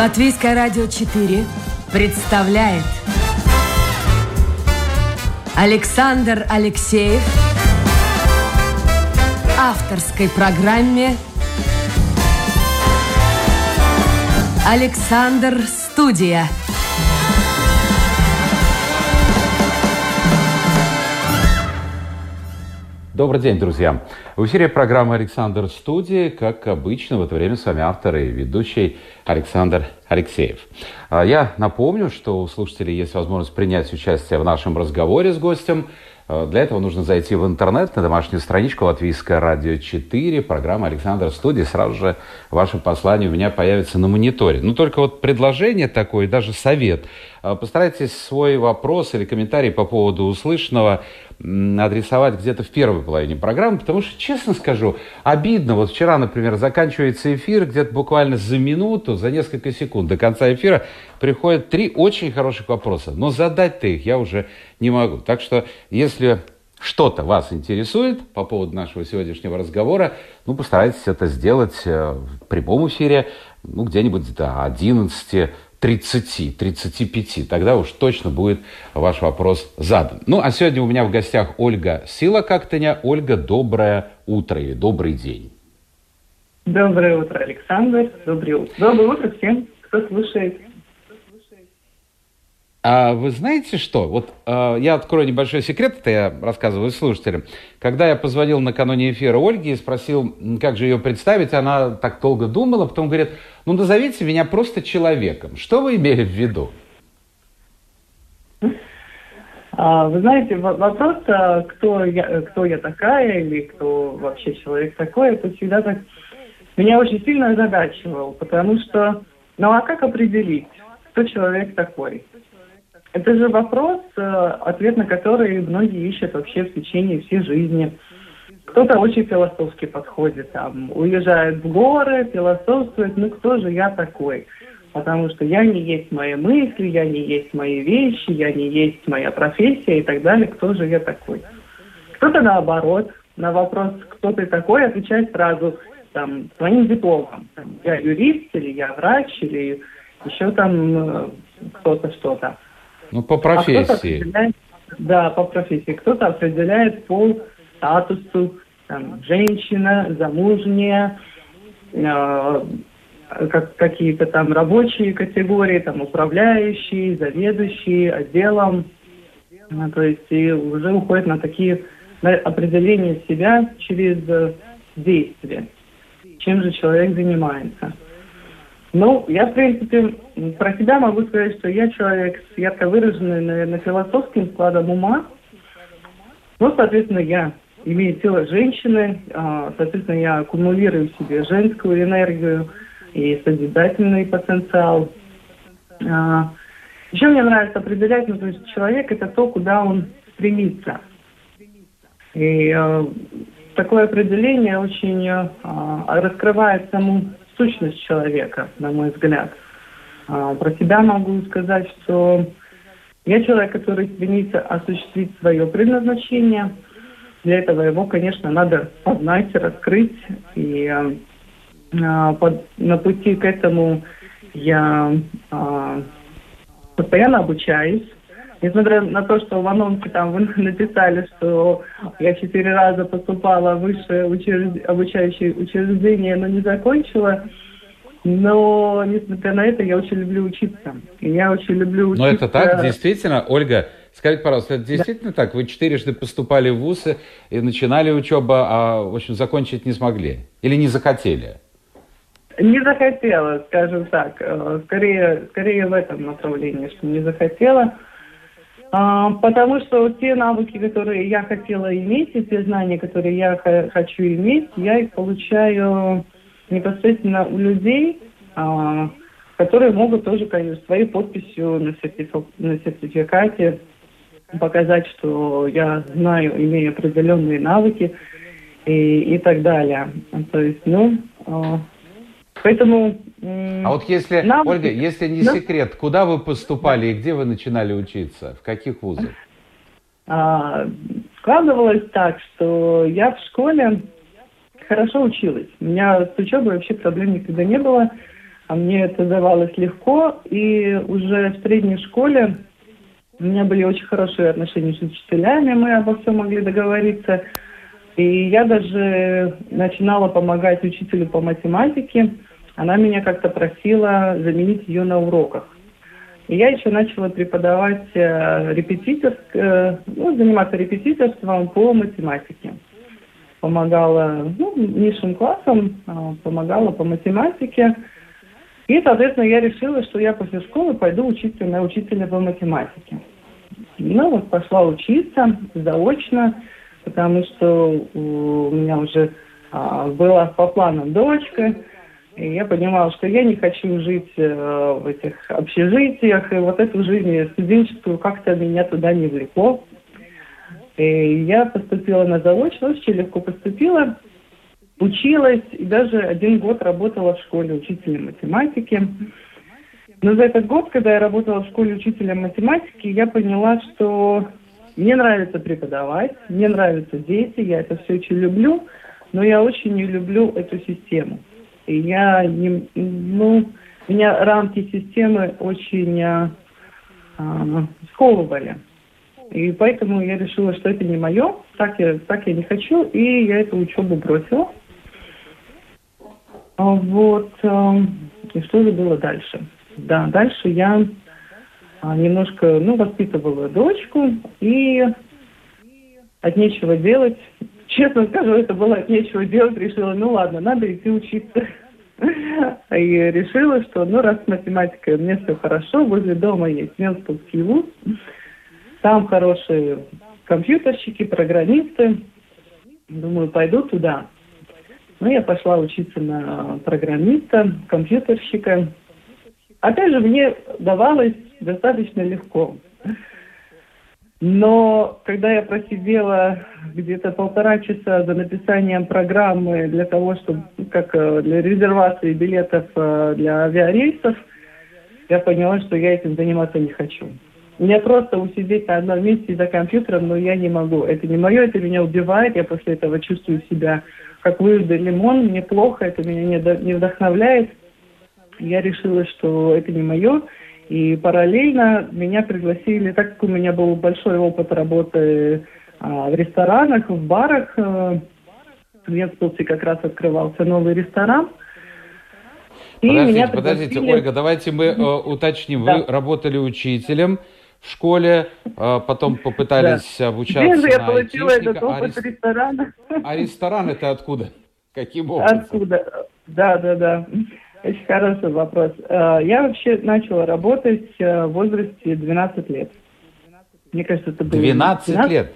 Латвийское радио 4 представляет Александр Алексеев авторской программе Александр Студия. Добрый день, друзья. В эфире программа «Александр Студия». Как обычно, в это время с вами автор и ведущий Александр Алексеев. А я напомню, что у слушателей есть возможность принять участие в нашем разговоре с гостем. А для этого нужно зайти в интернет на домашнюю страничку Латвийское радио 4, программа «Александр Студия». Сразу же ваше послание у меня появится на мониторе. Ну, только вот предложение такое, даже совет. А постарайтесь свой вопрос или комментарий по поводу услышанного адресовать где-то в первой половине программы, потому что, честно скажу, обидно. Вот вчера, например, заканчивается эфир, где-то буквально за минуту, за несколько секунд до конца эфира приходят три очень хороших вопроса. Но задать-то их я уже не могу. Так что, если что-то вас интересует по поводу нашего сегодняшнего разговора, ну, постарайтесь это сделать э, в прямом эфире, ну, где-нибудь до 11 30, 35. Тогда уж точно будет ваш вопрос задан. Ну, а сегодня у меня в гостях Ольга Сила Коктыня. Ольга, доброе утро или добрый день. Доброе утро, Александр. Доброе утро. Доброе утро всем, кто слушает. А вы знаете что? Вот э, я открою небольшой секрет, это я рассказываю слушателям. Когда я позвонил накануне эфира Ольге и спросил, как же ее представить, она так долго думала, потом говорит, ну назовите меня просто человеком. Что вы имели в виду? А, вы знаете, вопрос, а, кто я, кто я такая или кто вообще человек такой, это всегда так меня очень сильно озадачивал, потому что, ну а как определить, кто человек такой? Это же вопрос, э, ответ на который многие ищут вообще в течение всей жизни. Кто-то очень философски подходит, там, уезжает в горы, философствует, ну кто же я такой? Потому что я не есть мои мысли, я не есть мои вещи, я не есть моя профессия и так далее. Кто же я такой? Кто-то наоборот, на вопрос, кто ты такой, отвечает сразу там, своим дипломом. Я юрист или я врач или еще там э, кто-то что-то. Ну, по профессии. А да, по профессии. Кто-то определяет по статусу, там, женщина, замужняя, э, как, какие-то там рабочие категории, там, управляющие, заведующие отделом. Ну, то есть и уже уходит на такие на определения себя через э, действие. Чем же человек занимается. Ну, я, в принципе, про себя могу сказать, что я человек с ярко выраженным, наверное, философским складом ума. Ну, соответственно, я имею тело женщины, а, соответственно, я аккумулирую в себе женскую энергию и созидательный потенциал. А, Еще мне нравится определять, ну, то есть человек – это то, куда он стремится. И а, такое определение очень раскрывает саму сущность человека, на мой взгляд. А, про себя могу сказать, что я человек, который стремится осуществить свое предназначение. Для этого его, конечно, надо познать, раскрыть. И а, на пути к этому я а, постоянно обучаюсь. Несмотря на то, что в анонсе там вы написали, что я четыре раза поступала в высшее учреж... обучающее учреждение, но не закончила, но, несмотря на это, я очень люблю учиться. Я очень люблю учиться... Но это так, действительно, Ольга, скажите, пожалуйста, это действительно да. так? Вы четырежды поступали в ВУЗы и начинали учебу, а, в общем, закончить не смогли? Или не захотели? Не захотела, скажем так. Э, скорее, скорее в этом направлении, что не захотела. А, потому что те навыки, которые я хотела иметь, и те знания, которые я хочу иметь, я их получаю непосредственно у людей, а, которые могут тоже, конечно, своей подписью на, сертифи- на сертификате показать, что я знаю, имею определенные навыки и, и так далее. То есть, ну, а, поэтому... А вот если, навыки, Ольга, если не да? секрет, куда вы поступали и где вы начинали учиться? В каких вузах? А, складывалось так, что я в школе хорошо училась. У меня с учебой вообще проблем никогда не было. а мне это давалось легко. И уже в средней школе у меня были очень хорошие отношения с учителями, мы обо всем могли договориться. И я даже начинала помогать учителю по математике. Она меня как-то просила заменить ее на уроках. И я еще начала преподавать э, репетиторск, э, ну, заниматься репетиторством по математике. Помогала ну, низшим классам, э, помогала по математике. И, соответственно, я решила, что я после школы пойду учиться на учителя по математике. Ну, вот пошла учиться заочно, потому что у меня уже а, была по планам дочка, и я понимала, что я не хочу жить э, в этих общежитиях, и вот эту жизнь студенческую как-то меня туда не влекло. И я поступила на заочно, очень легко поступила, училась и даже один год работала в школе учителем математики. Но за этот год, когда я работала в школе учителем математики, я поняла, что мне нравится преподавать, мне нравятся дети, я это все очень люблю, но я очень не люблю эту систему. И я не, ну, меня рамки системы очень а, а, сковывали. И поэтому я решила, что это не мое, так я, так я не хочу, и я эту учебу бросила. А вот, а, и что же было дальше? Да, дальше я а, немножко, ну, воспитывала дочку, и от нечего делать, честно скажу, это было от нечего делать, решила, ну ладно, надо идти учиться. И решила, что ну раз с математикой мне все хорошо, возле дома есть Менсковский вуз, там хорошие компьютерщики, программисты. Думаю, пойду туда. Ну, я пошла учиться на программиста, компьютерщика. Опять же, мне давалось достаточно легко. Но когда я просидела где-то полтора часа за написанием программы для того, чтобы, как э, для резервации билетов э, для авиарейсов, я поняла, что я этим заниматься не хочу. Мне просто усидеть на одном месте за компьютером, но я не могу. Это не мое, это меня убивает. Я после этого чувствую себя как выжатый лимон. Мне плохо, это меня не вдохновляет. Я решила, что это не мое. И параллельно меня пригласили, так как у меня был большой опыт работы а, в ресторанах, в барах, а, в Венспилсе как раз открывался новый ресторан. И подождите, меня пригласили... подождите, Ольга, давайте мы э, уточним. Да. Вы работали учителем в школе, э, потом попытались да. обучаться Где же я получила этот опыт а ресторана? А ресторан это откуда? Каким образом? Откуда? Да, да, да. Очень хороший вопрос. Э, я вообще начала работать э, в возрасте 12 лет. Мне кажется, это было... 12, 12 лет?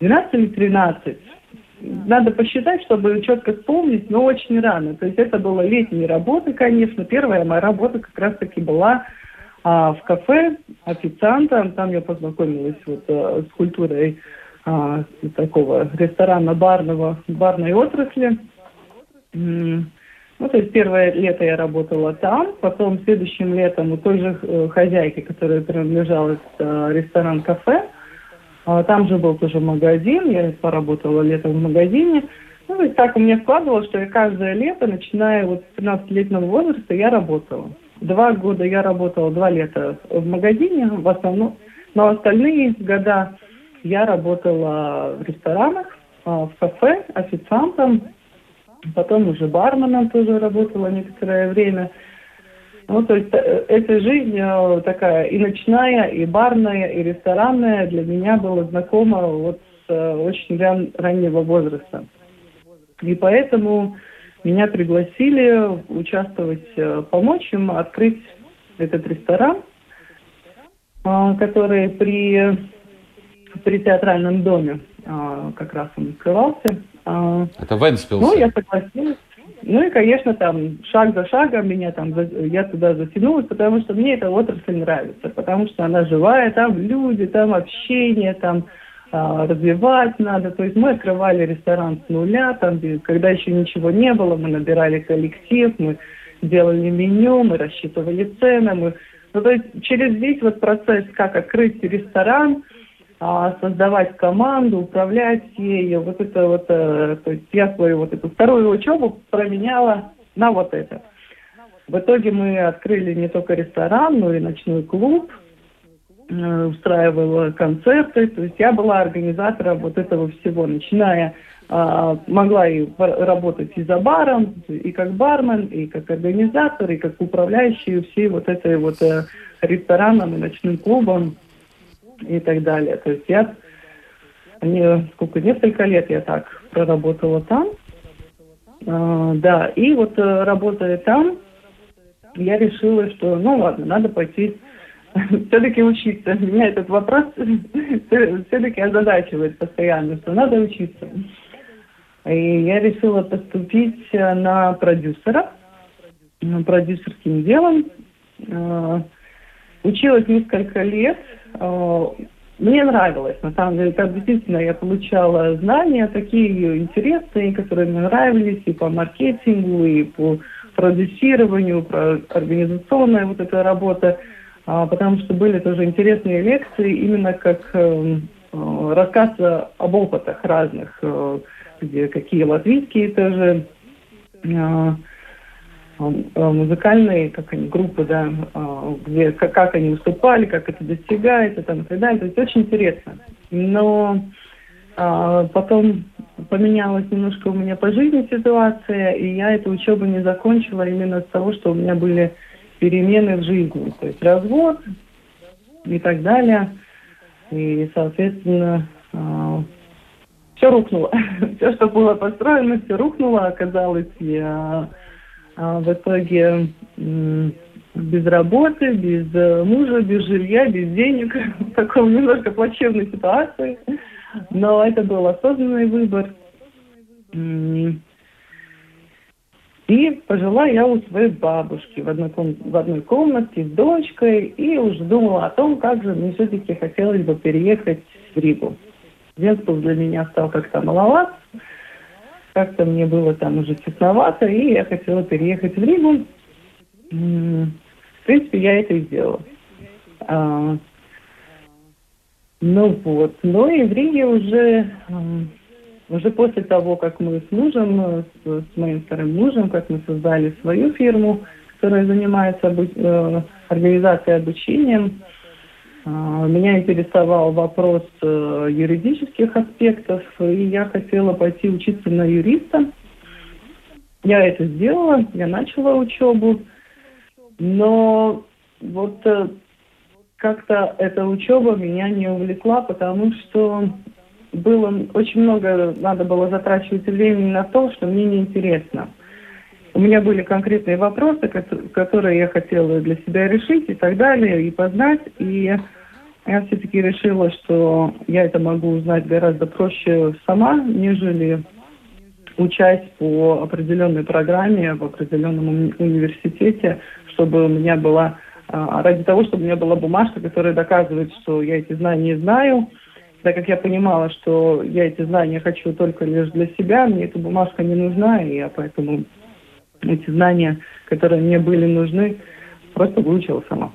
12 или 13. Надо посчитать, чтобы четко вспомнить, но очень рано. То есть это была летняя работа, конечно. Первая моя работа как раз-таки была а, в кафе официантом. Там я познакомилась вот а, с культурой а, такого ресторана-барного, барной отрасли. Ну, то есть первое лето я работала там, потом следующим летом у той же э, хозяйки, которая принадлежала э, ресторан-кафе, э, там же был тоже магазин, я поработала летом в магазине. Ну, и так у меня складывалось, что я каждое лето, начиная вот с 13-летнего возраста, я работала. Два года я работала, два лета в магазине, в основном, но остальные года я работала в ресторанах, э, в кафе, официантом, Потом уже барменом тоже работала некоторое время. Ну, то есть э, эта жизнь э, такая и ночная, и барная, и ресторанная для меня была знакома вот с э, очень ран, раннего возраста. И поэтому меня пригласили участвовать, помочь им открыть этот ресторан, который при, при театральном доме как раз он открывался. А, Это Венспилс. Ну, я согласилась. Ну и, конечно, там шаг за шагом меня там, я туда затянулась, потому что мне эта отрасль нравится, потому что она живая, там люди, там общение, там а, развивать надо. То есть мы открывали ресторан с нуля, там, когда еще ничего не было, мы набирали коллектив, мы делали меню, мы рассчитывали цены, мы... Ну, то есть через весь вот процесс, как открыть ресторан – создавать команду, управлять ею. Вот это вот, э, то есть я свою вот эту вторую учебу променяла на вот это. В итоге мы открыли не только ресторан, но и ночной клуб, э, устраивала концерты. То есть я была организатором вот этого всего, начиная а, могла и работать и за баром, и как бармен, и как организатор, и как управляющий всей вот этой вот э, рестораном и ночным клубом и так далее. То есть я не, сколько, несколько лет я так проработала там. А, да, и вот э, работая там, я решила, что ну ладно, надо пойти все-таки учиться. Меня этот вопрос все-таки озадачивает постоянно, что надо учиться. И я решила поступить э, на продюсера, продюсерским делом. Э, училась несколько лет. Э, мне нравилось, на самом деле, как действительно я получала знания такие интересные, которые мне нравились и по маркетингу, и по продюсированию, про организационная вот эта работа, а, потому что были тоже интересные лекции, именно как рассказ об опытах разных где какие латвийские тоже музыкальные, как они, группы, да, а, где, как, они выступали, как это достигается, там, и так далее. То есть очень интересно. Но а, потом поменялась немножко у меня по жизни ситуация, и я эту учебу не закончила именно с того, что у меня были перемены в жизни, то есть развод и так далее. И, соответственно, все рухнуло. все, что было построено, все рухнуло. Оказалось, я а, в итоге без работы, без э, мужа, без жилья, без денег, в таком немножко плачевной ситуации. Но это был осознанный выбор. И пожила я у своей бабушки в одной, в одной комнате с дочкой и уже думала о том, как же мне все-таки хотелось бы переехать в Ригу. Венспилс для меня стал как-то маловат. Как-то мне было там уже тесновато, и я хотела переехать в Ригу. В принципе, я это и сделала. А, ну вот. Но и в Риге уже, уже после того, как мы с мужем, с, с моим вторым мужем, как мы создали свою фирму, которая занимается обу- э, организацией обучения, меня интересовал вопрос э, юридических аспектов, и я хотела пойти учиться на юриста. Я это сделала, я начала учебу, но вот э, как-то эта учеба меня не увлекла, потому что было очень много, надо было затрачивать времени на то, что мне неинтересно. У меня были конкретные вопросы, которые я хотела для себя решить и так далее, и познать. И я все-таки решила, что я это могу узнать гораздо проще сама, нежели учась по определенной программе в определенном университете, чтобы у меня была а, ради того, чтобы у меня была бумажка, которая доказывает, что я эти знания знаю, так как я понимала, что я эти знания хочу только лишь для себя, мне эта бумажка не нужна, и я поэтому эти знания, которые мне были нужны, просто выучила сама.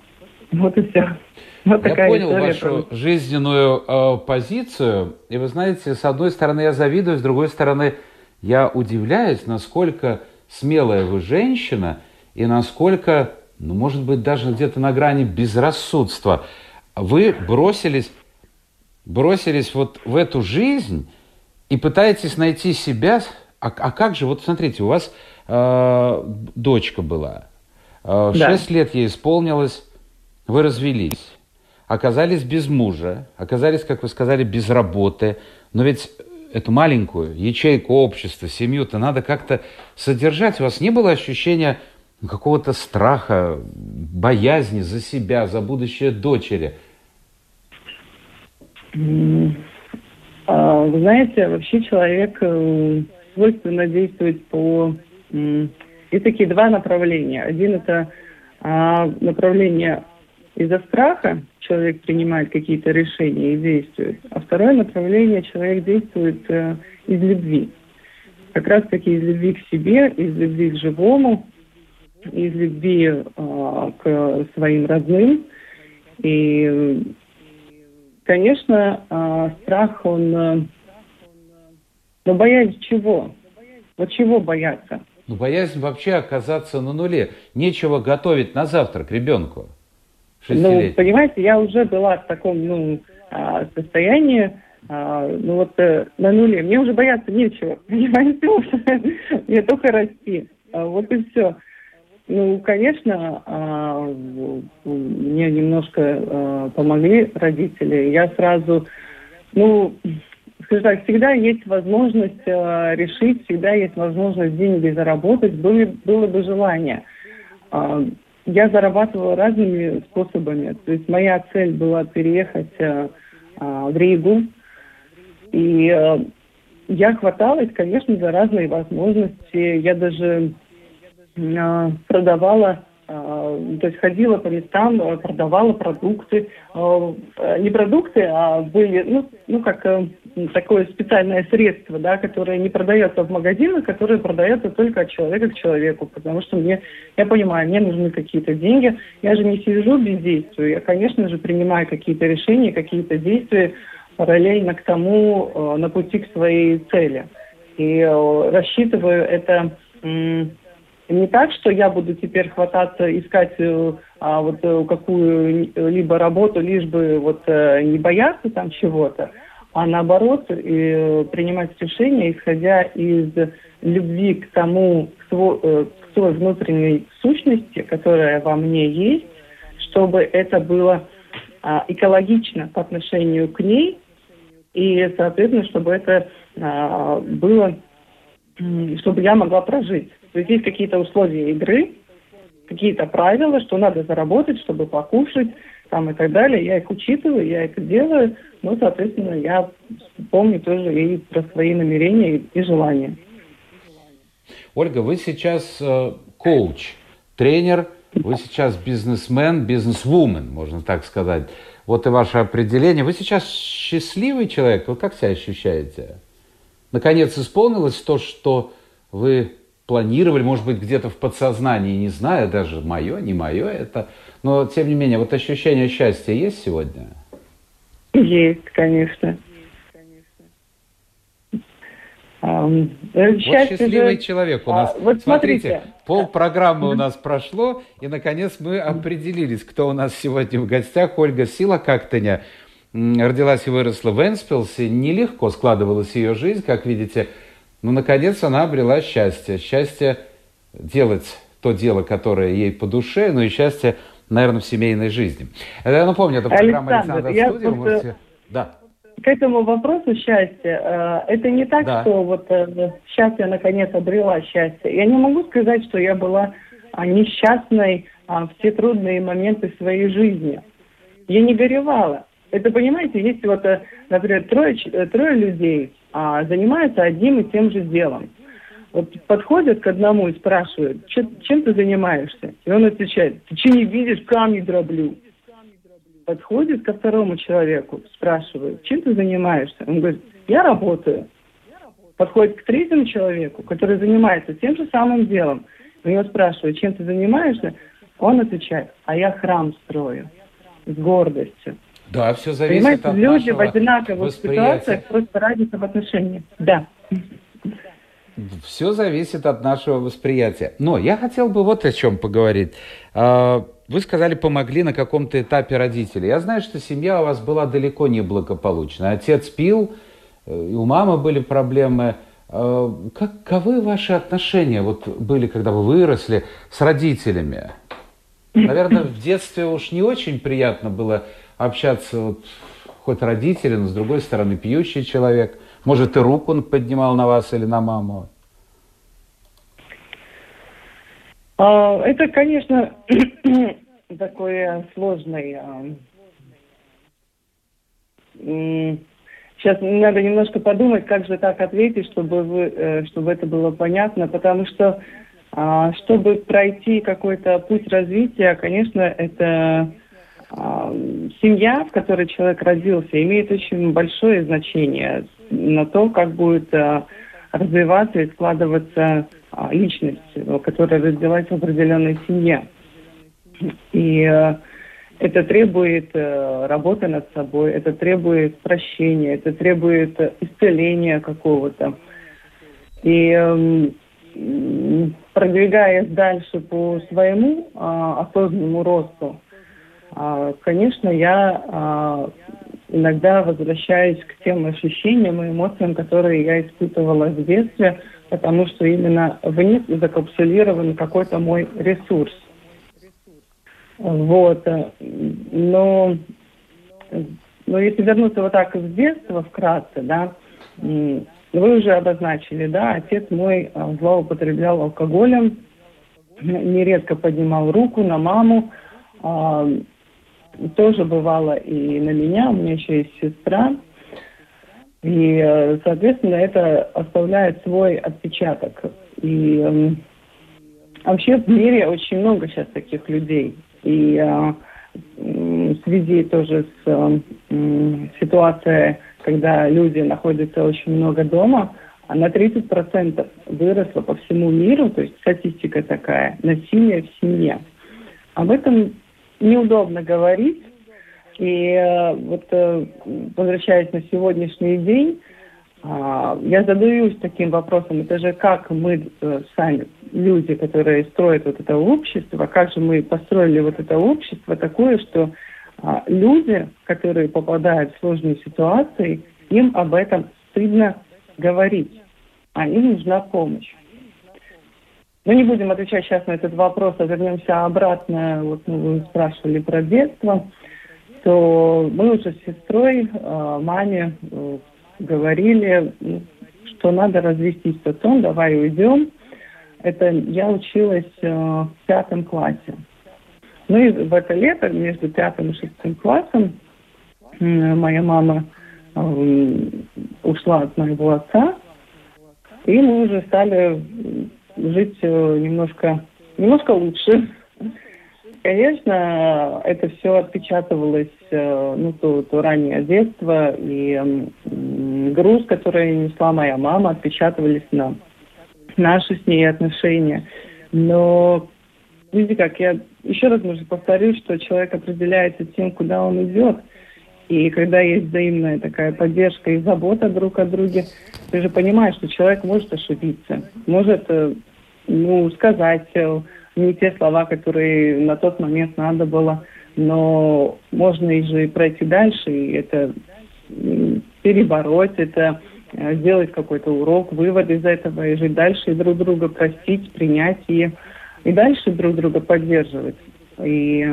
Вот и все. Вот я понял вашу про... жизненную э, позицию, и вы знаете, с одной стороны я завидую, с другой стороны я удивляюсь, насколько смелая вы женщина и насколько, ну, может быть, даже где-то на грани безрассудства. Вы бросились, бросились вот в эту жизнь и пытаетесь найти себя. А, а как же, вот смотрите, у вас э, дочка была, э, да. лет ей исполнилось, вы развелись оказались без мужа, оказались, как вы сказали, без работы. Но ведь эту маленькую ячейку общества, семью-то надо как-то содержать. У вас не было ощущения какого-то страха, боязни за себя, за будущее дочери? А, вы знаете, вообще человек э, свойственно действовать по... Есть такие два направления. Один это а, направление из-за страха человек принимает какие-то решения и действует, а второе направление человек действует э, из любви. Как раз таки из любви к себе, из любви к живому, из любви э, к своим родным. И, конечно, э, страх, он... Э, но боясь чего? Вот чего бояться? Ну, боязнь вообще оказаться на нуле. Нечего готовить на завтрак ребенку. Ну, понимаете, я уже была в таком ну, а, состоянии, а, ну вот э, на нуле. Мне уже бояться нечего, понимаете? Мне только расти. А, вот и все. Ну, конечно, мне немножко помогли родители. Я сразу, ну, скажем так, всегда есть возможность решить, всегда есть возможность деньги заработать, было, было бы желание я зарабатывала разными способами. То есть моя цель была переехать э, э, в Ригу. И э, я хваталась, конечно, за разные возможности. Я даже э, продавала а, то есть ходила по местам, э, продавала продукты. Э, не продукты, а были, ну, ну как э, такое специальное средство, да, которое не продается в магазинах, которое продается только от человека к человеку. Потому что мне, я понимаю, мне нужны какие-то деньги. Я же не сижу бездействую. Я, конечно же, принимаю какие-то решения, какие-то действия параллельно к тому, на пути к своей цели. И рассчитываю это не так, что я буду теперь хвататься, искать э, а, вот э, какую-либо работу, лишь бы вот э, не бояться там чего-то, а наоборот и принимать решения, исходя из любви к тому, к, свой, к своей внутренней сущности, которая во мне есть, чтобы это было а, экологично по отношению к ней, и, соответственно, чтобы это а, было, чтобы я могла прожить. То есть есть какие-то условия игры, какие-то правила, что надо заработать, чтобы покушать, там и так далее. Я их учитываю, я это делаю, но, соответственно, я помню тоже и про свои намерения и желания. Ольга, вы сейчас э, коуч, тренер, вы сейчас бизнесмен, бизнесвумен, можно так сказать. Вот и ваше определение. Вы сейчас счастливый человек, вы как себя ощущаете? Наконец исполнилось то, что вы планировали, может быть, где-то в подсознании, не знаю, даже мое, не мое это. Но, тем не менее, вот ощущение счастья есть сегодня? Есть, конечно. Um, вот счастливый же... человек у нас. А, вот смотрите, смотрите, пол программы у нас прошло, и наконец мы определились, кто у нас сегодня в гостях. Ольга Сила Кактыня родилась и выросла в Энспилсе. Нелегко складывалась ее жизнь, как видите, ну, наконец, она обрела счастье. Счастье делать то дело, которое ей по душе, ну и счастье, наверное, в семейной жизни. Я напомню, это программа Александр, Александра Студия. Просто... Можете... Да. К этому вопросу счастья, э, это не так, да. что вот э, сейчас я наконец обрела счастье. Я не могу сказать, что я была а, несчастной а, в все трудные моменты своей жизни. Я не горевала. Это, понимаете, есть вот, э, например, трое, трое людей, а занимаются одним и тем же делом. Вот подходят к одному и спрашивают, чем ты занимаешься? И он отвечает, ты что не видишь, камни дроблю. Подходит ко второму человеку, спрашивает, чем ты занимаешься? Он говорит, я работаю. Подходит к третьему человеку, который занимается тем же самым делом. У него спрашивают, чем ты занимаешься? Он отвечает, а я храм строю с гордостью. Да, все зависит Понимаете, от люди в одинаковых ситуациях просто разница в отношении. Да. Все зависит от нашего восприятия. Но я хотел бы вот о чем поговорить. А, вы сказали, помогли на каком-то этапе родители. Я знаю, что семья у вас была далеко не благополучная. Отец пил, э, и у мамы были проблемы. А, каковы ваши отношения вот были, когда вы выросли с родителями? Наверное, в детстве уж не очень приятно было общаться вот, хоть родители, но с другой стороны пьющий человек. Может, и руку он поднимал на вас или на маму? А, это, конечно, такой сложный... Сейчас надо немножко подумать, как же так ответить, чтобы, вы, э, чтобы это было понятно, потому что а, чтобы пройти какой-то путь развития, конечно, это семья, в которой человек родился, имеет очень большое значение на то, как будет а, развиваться и складываться а, личность, которая родилась в определенной семье. И а, это требует работы над собой, это требует прощения, это требует исцеления какого-то. И продвигаясь дальше по своему а, осознанному росту, а, конечно, я а, иногда возвращаюсь к тем ощущениям и эмоциям, которые я испытывала в детстве, потому что именно в них закапсулирован какой-то мой ресурс. Вот. Но, но если вернуться вот так в детство вкратце, да, вы уже обозначили, да, отец мой а, злоупотреблял алкоголем, нередко поднимал руку на маму, а, тоже бывало и на меня, у меня еще есть сестра. И, э, соответственно, это оставляет свой отпечаток. И э, вообще в мире очень много сейчас таких людей. И э, в связи тоже с э, ситуацией, когда люди находятся очень много дома, на 30% выросло по всему миру, то есть статистика такая, насилие в семье. Об этом неудобно говорить. И э, вот э, возвращаясь на сегодняшний день, э, я задаюсь таким вопросом, это же как мы э, сами, люди, которые строят вот это общество, как же мы построили вот это общество такое, что э, люди, которые попадают в сложные ситуации, им об этом стыдно говорить, а им нужна помощь. Ну, не будем отвечать сейчас на этот вопрос, а вернемся обратно. Вот ну, вы спрашивали про детство. То мы уже с сестрой, э, маме э, говорили, ну, что надо развестись с отцом, давай уйдем. Это я училась э, в пятом классе. Ну и в это лето, между пятым и шестым классом, моя мама ушла от моего отца, и мы уже стали жить немножко, немножко лучше. Конечно, это все отпечатывалось, э, ну, то, то раннее детство, и груз, который несла моя мама, отпечатывались на наши с ней отношения. Но, видите как, я еще раз, может, повторюсь, что человек определяется тем, куда он идет. И когда есть взаимная такая поддержка и забота друг о друге, ты же понимаешь, что человек может ошибиться, может э, ну, сказать э, не те слова, которые на тот момент надо было, но можно и же пройти дальше, и это перебороть, это э, сделать какой-то урок, вывод из этого, и жить дальше, и друг друга простить, принять, и, и дальше друг друга поддерживать. И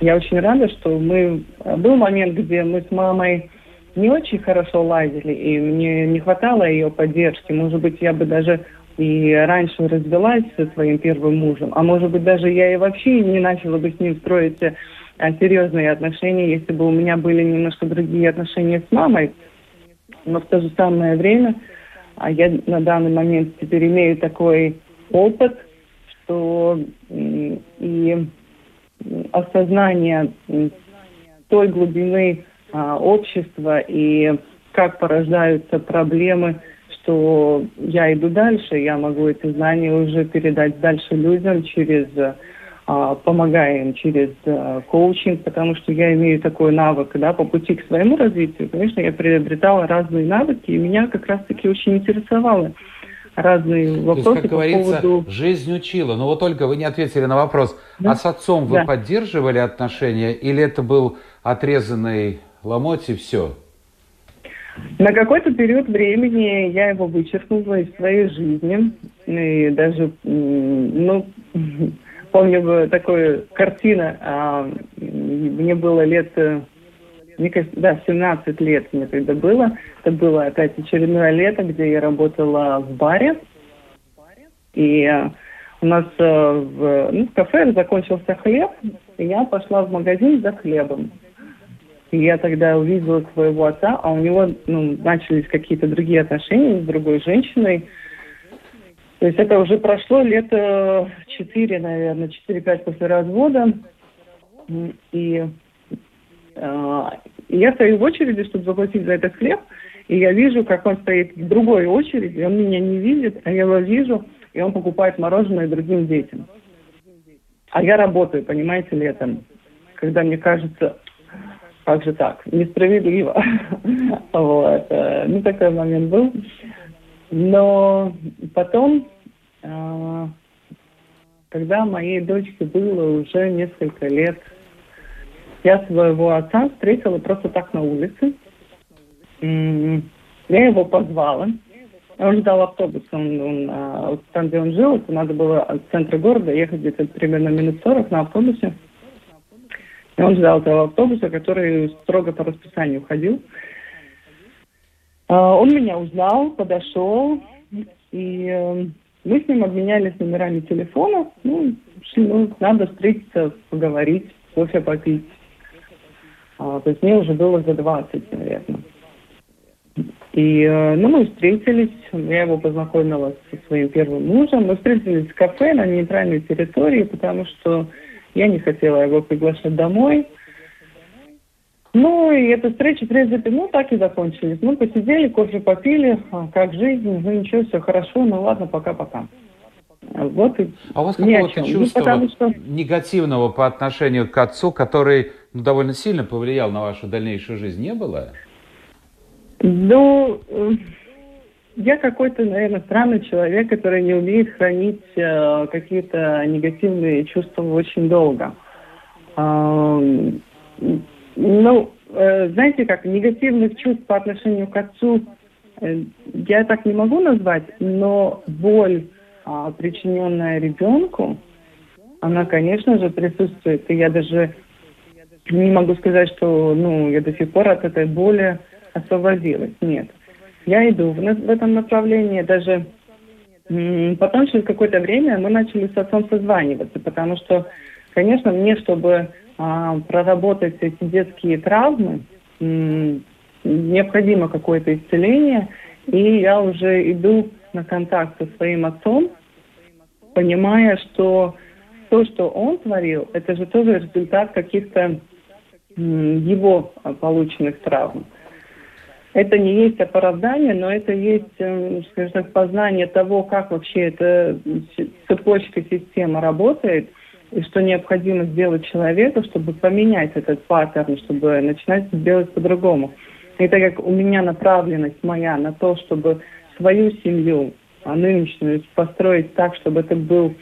я очень рада, что мы... Был момент, где мы с мамой не очень хорошо ладили, и мне не хватало ее поддержки. Может быть, я бы даже и раньше развелась со своим первым мужем, а может быть даже я и вообще не начала бы с ним строить а, серьезные отношения, если бы у меня были немножко другие отношения с мамой. Но в то же самое время а я на данный момент теперь имею такой опыт, что и осознание той глубины а, общества и как порождаются проблемы что я иду дальше, я могу эти знания уже передать дальше людям через а, помогая им через а, коучинг, потому что я имею такой навык, да, по пути к своему развитию. Конечно, я приобретала разные навыки, и меня как раз-таки очень интересовало разные вопросы То есть, как говорится, поводу... жизнь учила. Но вот только вы не ответили на вопрос. Да? А с отцом вы да. поддерживали отношения или это был отрезанный ломоть и все? На какой-то период времени я его вычеркнула из своей жизни. И даже, ну, помню такую картину. А, мне было лет, мне кажется, да, 17 лет мне тогда было. Это было опять очередное лето, где я работала в баре. И а, у нас э, в, ну, в кафе закончился хлеб, и я пошла в магазин за хлебом. И я тогда увидела своего отца, а у него ну, начались какие-то другие отношения с другой женщиной. То есть это уже прошло лет четыре, наверное, четыре-пять после развода. И э, я стою в очереди, чтобы заплатить за этот хлеб, и я вижу, как он стоит в другой очереди, он меня не видит, а я его вижу, и он покупает мороженое другим детям. А я работаю, понимаете, летом, когда мне кажется, как же так, несправедливо. вот. Э, ну, такой момент был. Но потом э, когда моей дочке было уже несколько лет. Я своего отца встретила просто так на улице. Я его позвала. Он ждал автобус, он, он, а, там, где он жил, это надо было от центра города ехать где-то примерно минут 40 на автобусе. И он ждал этого автобуса, который строго по расписанию ходил. А, он меня узнал, подошел, и э, мы с ним обменялись номерами телефона. Ну, ну надо встретиться, поговорить, кофе попить. А, то есть мне уже было за 20, наверное. И э, ну, мы встретились, я его познакомила со своим первым мужем. Мы встретились в кафе на нейтральной территории, потому что я не хотела его приглашать домой. Ну, и эта встреча, в принципе, ну, так и закончились. Мы посидели, кофе попили, а, как жизнь, ну, ничего, все хорошо, ну, ладно, пока-пока. Вот и а у вас какого-то чувства ну, что... негативного по отношению к отцу, который ну, довольно сильно повлиял на вашу дальнейшую жизнь, не было? Ну, я какой-то, наверное, странный человек, который не умеет хранить э, какие-то негативные чувства очень долго. Э, ну, э, знаете как, негативных чувств по отношению к отцу э, я так не могу назвать, но боль, э, причиненная ребенку, она, конечно же, присутствует. И я даже не могу сказать, что ну, я до сих пор от этой боли освободилась. Нет. Я иду в, в этом направлении. Даже потом, через какое-то время, мы начали с отцом созваниваться, потому что, конечно, мне, чтобы а, проработать эти детские травмы, необходимо какое-то исцеление, и я уже иду на контакт со своим отцом, понимая, что то, что он творил, это же тоже результат каких-то его полученных травм. Это не есть оправдание, но это есть, эм, скажем так, познание того, как вообще эта цепочка система работает, и что необходимо сделать человеку, чтобы поменять этот паттерн, чтобы начинать делать по-другому. И так как у меня направленность моя на то, чтобы свою семью, а нынешнюю, построить так, чтобы это был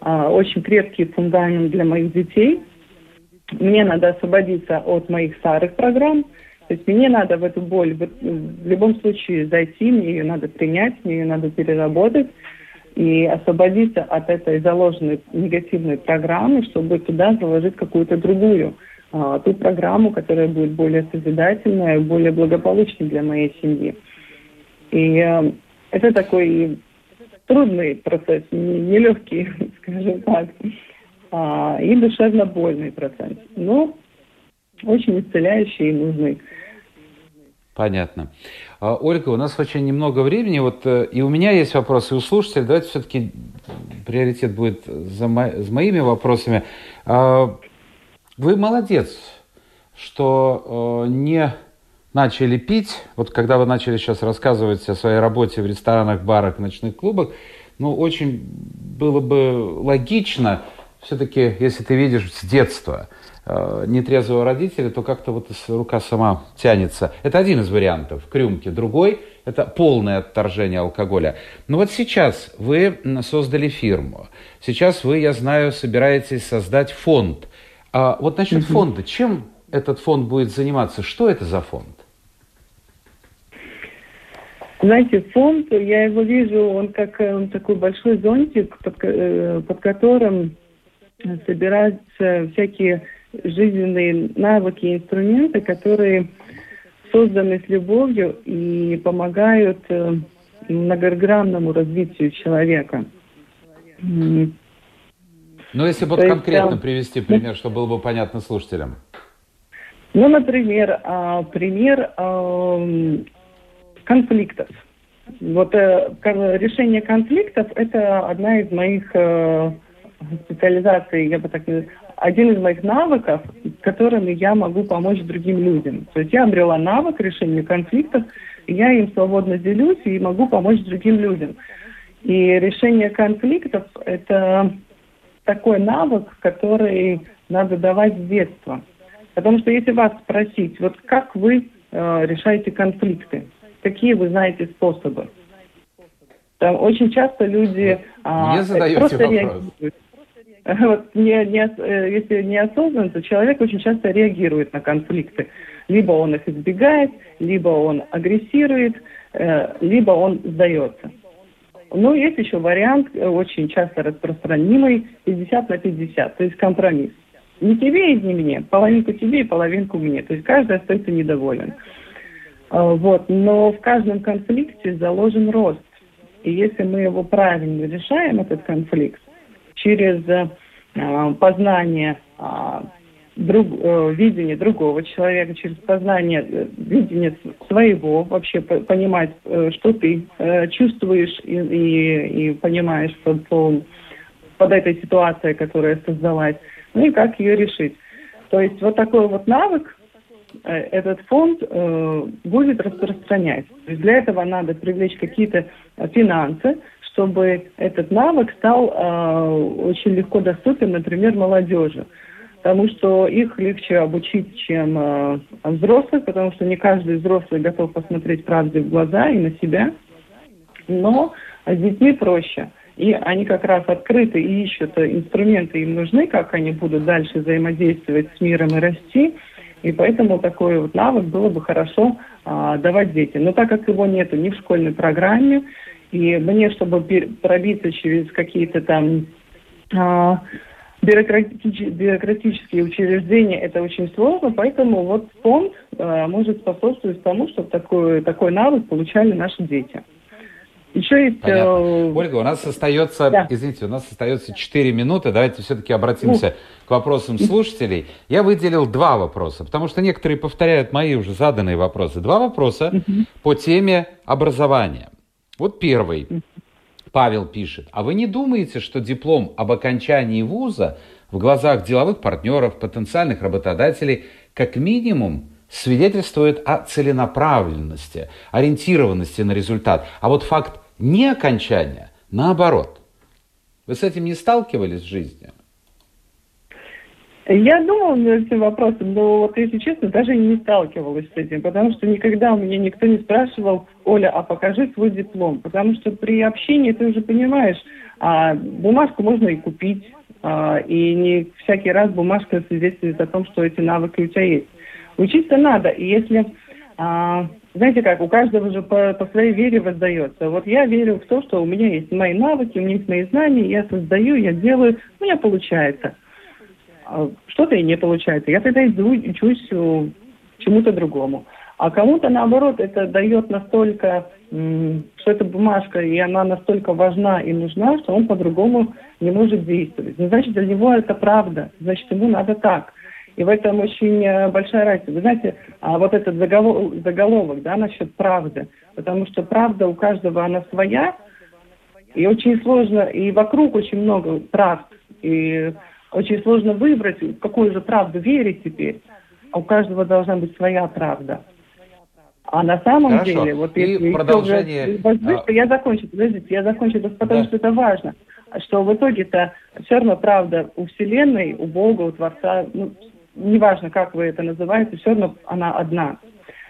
а, очень крепкий фундамент для моих детей, мне надо освободиться от моих старых программ – то есть мне надо в эту боль в, в любом случае зайти, мне ее надо принять, мне ее надо переработать и освободиться от этой заложенной негативной программы, чтобы туда заложить какую-то другую, а, ту программу, которая будет более созидательная, более благополучной для моей семьи. И а, это такой трудный процесс, нелегкий, скажем так, а, и душевно больный процесс. Но очень исцеляющий и нужный. Понятно. А, Ольга, у нас очень немного времени, вот э, и у меня есть вопросы, и у слушателей. Давайте все-таки приоритет будет за, мо за моими вопросами. А, вы молодец, что э, не начали пить. Вот когда вы начали сейчас рассказывать о своей работе в ресторанах, барах, ночных клубах, ну, очень было бы логично, все-таки, если ты видишь с детства, нетрезвого родителя, то как-то вот рука сама тянется. Это один из вариантов к рюмке. Другой – это полное отторжение алкоголя. Но вот сейчас вы создали фирму. Сейчас вы, я знаю, собираетесь создать фонд. А вот насчет фонда. Чем этот фонд будет заниматься? Что это за фонд? Знаете, фонд, я его вижу, он как он э, такой большой зонтик, под, э, под которым собираются всякие жизненные навыки и инструменты, которые созданы с любовью и помогают э, многогранному развитию человека. Ну, если вот То конкретно есть, привести пример, чтобы было бы понятно слушателям. Ну, например, а, пример конфликтов. Вот э, решение конфликтов – это одна из моих э, специализаций, я бы так один из моих навыков, которыми я могу помочь другим людям. То есть я обрела навык решения конфликтов, и я им свободно делюсь и могу помочь другим людям. И решение конфликтов – это такой навык, который надо давать с детства. Потому что если вас спросить, вот как вы э, решаете конфликты, какие вы знаете способы, Там очень часто люди а, Мне задаете просто вопрос. реагируют. Вот не, не, э, если неосознанно, то человек очень часто реагирует на конфликты. Либо он их избегает, либо он агрессирует, э, либо он сдается. Но есть еще вариант, э, очень часто распространимый, 50 на 50, то есть компромисс. Не тебе и не мне, половинку тебе и половинку мне. То есть каждый остается недоволен. А, вот. Но в каждом конфликте заложен рост. И если мы его правильно решаем, этот конфликт, через э, познание э, друг, э, видение другого человека, через познание э, видения своего, вообще по, понимать, э, что ты э, чувствуешь и, и, и понимаешь под, под этой ситуацией, которая создалась, ну и как ее решить. То есть вот такой вот навык э, этот фонд э, будет распространять. То есть для этого надо привлечь какие-то финансы, чтобы этот навык стал э, очень легко доступен, например, молодежи. Потому что их легче обучить, чем э, взрослых, потому что не каждый взрослый готов посмотреть правде в глаза и на себя. Но с детьми проще. И они как раз открыты и ищут инструменты, им нужны, как они будут дальше взаимодействовать с миром и расти. И поэтому такой вот навык было бы хорошо а, давать детям. Но так как его нету ни в школьной программе, и мне, чтобы пробиться через какие-то там а, бюрократические, бюрократические учреждения, это очень сложно, поэтому вот фонд а, может способствовать тому, чтобы такой, такой навык получали наши дети. Еще есть... Понятно. Э, Ольга, у нас остается, да. извините, у нас остается 4 минуты. Давайте все-таки обратимся Ух. к вопросам слушателей. Я выделил два вопроса, потому что некоторые повторяют мои уже заданные вопросы. Два вопроса по теме образования. Вот первый. Павел пишет. А вы не думаете, что диплом об окончании вуза в глазах деловых партнеров, потенциальных работодателей, как минимум, свидетельствует о целенаправленности, ориентированности на результат. А вот факт неокончания, наоборот. Вы с этим не сталкивались в жизни? Я думала над этим вопросом, но вот если честно, даже не сталкивалась с этим, потому что никогда у меня никто не спрашивал, Оля, а покажи свой диплом, потому что при общении ты уже понимаешь, а, бумажку можно и купить, а, и не всякий раз бумажка свидетельствует о том, что эти навыки у тебя есть. Учиться надо, и если, а, знаете как, у каждого же по, по своей вере воздается. Вот я верю в то, что у меня есть мои навыки, у меня есть мои знания, я создаю, я делаю, у меня получается. А что-то и не получается. Я тогда иду, учусь чему-то другому. А кому-то, наоборот, это дает настолько, что эта бумажка, и она настолько важна и нужна, что он по-другому не может действовать. Ну, значит, для него это правда. Значит, ему надо так. И в этом очень э, большая разница. Вы знаете, а вот этот заголовок, заголовок да, насчет правды, потому что правда у каждого она своя, и очень сложно, и вокруг очень много правд, и очень сложно выбрать, в какую же правду верить теперь. А у каждого должна быть своя правда. А на самом Хорошо. деле, вот и если продолжение... Возбыть, а... я закончу, подождите, я закончу, потому да. что это важно, что в итоге-то все равно правда у Вселенной, у Бога, у Творца, ну, неважно, как вы это называете, все равно она одна.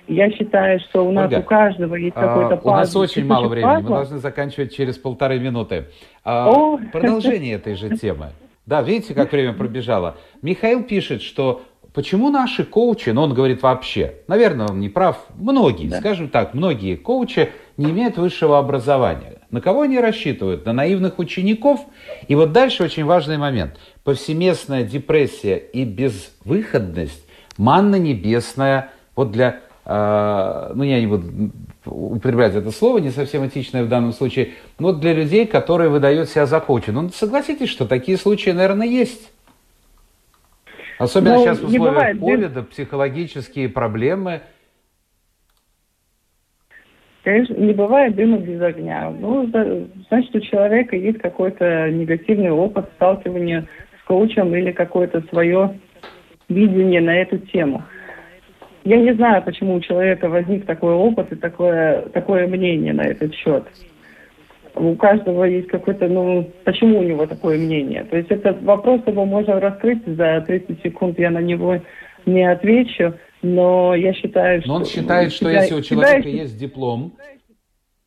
Я считаю, что у нас Ольга, у каждого есть а, какой-то пазл. У нас очень мало времени, пазла. мы должны заканчивать через полторы минуты. А, продолжение этой же темы. Да, видите, как время пробежало. Михаил пишет, что почему наши коучи, но он говорит вообще, наверное, он не прав, многие, да. скажем так, многие коучи не имеют высшего образования. На кого они рассчитывают? На наивных учеников? И вот дальше очень важный момент. Повсеместная депрессия и безвыходность, манна небесная, вот для, ну я не буду употреблять это слово, не совсем этичное в данном случае, но для людей, которые выдают себя за коуча. Ну, согласитесь, что такие случаи, наверное, есть. Особенно ну, сейчас в условиях ковида, психологические проблемы. Конечно, не бывает дыма без огня. Ну, значит, у человека есть какой-то негативный опыт сталкивания с коучем или какое-то свое видение на эту тему. Я не знаю, почему у человека возник такой опыт и такое, такое мнение на этот счет. У каждого есть какой-то, ну, почему у него такое мнение. То есть этот вопрос его можно раскрыть за 30 секунд, я на него не отвечу, но я считаю, что... Но он считает, что себя, если у человека себя... есть диплом,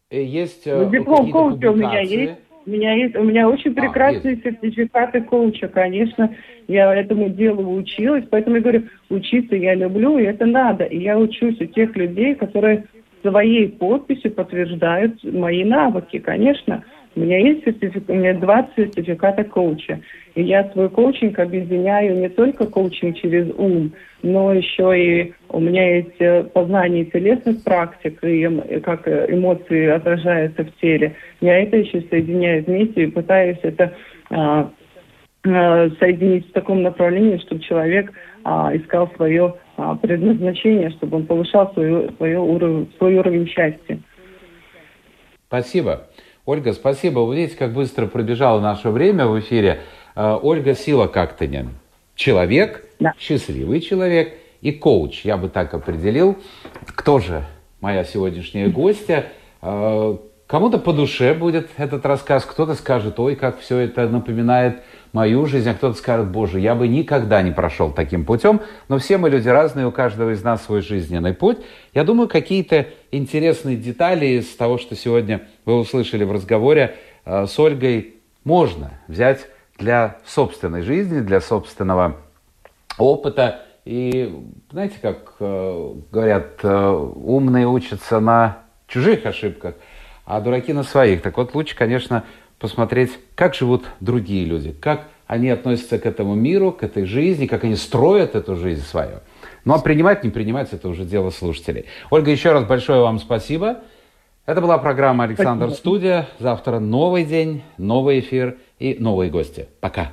есть ну, диплом коуча у меня есть. У меня есть, у меня очень прекрасные а, сертификаты коуча, конечно. Я этому делу училась, поэтому я говорю, учиться я люблю, и это надо. И я учусь у тех людей, которые своей подписью подтверждают мои навыки, конечно. У меня есть сертификат, у меня два сертификата коуча. И я свой коучинг объединяю не только коучинг через ум, но еще и у меня есть э, познание телесных практик, и как э, эмоции отражаются в теле. Я это еще соединяю вместе и пытаюсь это а, а, соединить в таком направлении, чтобы человек а, искал свое а, предназначение, чтобы он повышал свою, свое уровень, свой уровень счастья. Спасибо. Ольга, спасибо. Вы видите, как быстро пробежало наше время в эфире. Э, Ольга Сила Кактынин. Человек, да. счастливый человек и коуч. Я бы так определил. Кто же моя сегодняшняя гостья? Э, кому-то по душе будет этот рассказ, кто-то скажет, ой, как все это напоминает мою жизнь, а кто-то скажет, боже, я бы никогда не прошел таким путем, но все мы люди разные, у каждого из нас свой жизненный путь. Я думаю, какие-то интересные детали из того, что сегодня вы услышали в разговоре э, с Ольгой, можно взять для собственной жизни, для собственного опыта. И знаете, как э, говорят, э, умные учатся на чужих ошибках, а дураки на своих. Так вот, лучше, конечно, посмотреть, как живут другие люди, как они относятся к этому миру, к этой жизни, как они строят эту жизнь свою. Ну а принимать, не принимать, это уже дело слушателей. Ольга, еще раз большое вам спасибо. Это была программа «Александр Спасибо. Студия». Завтра новый день, новый эфир и новые гости. Пока.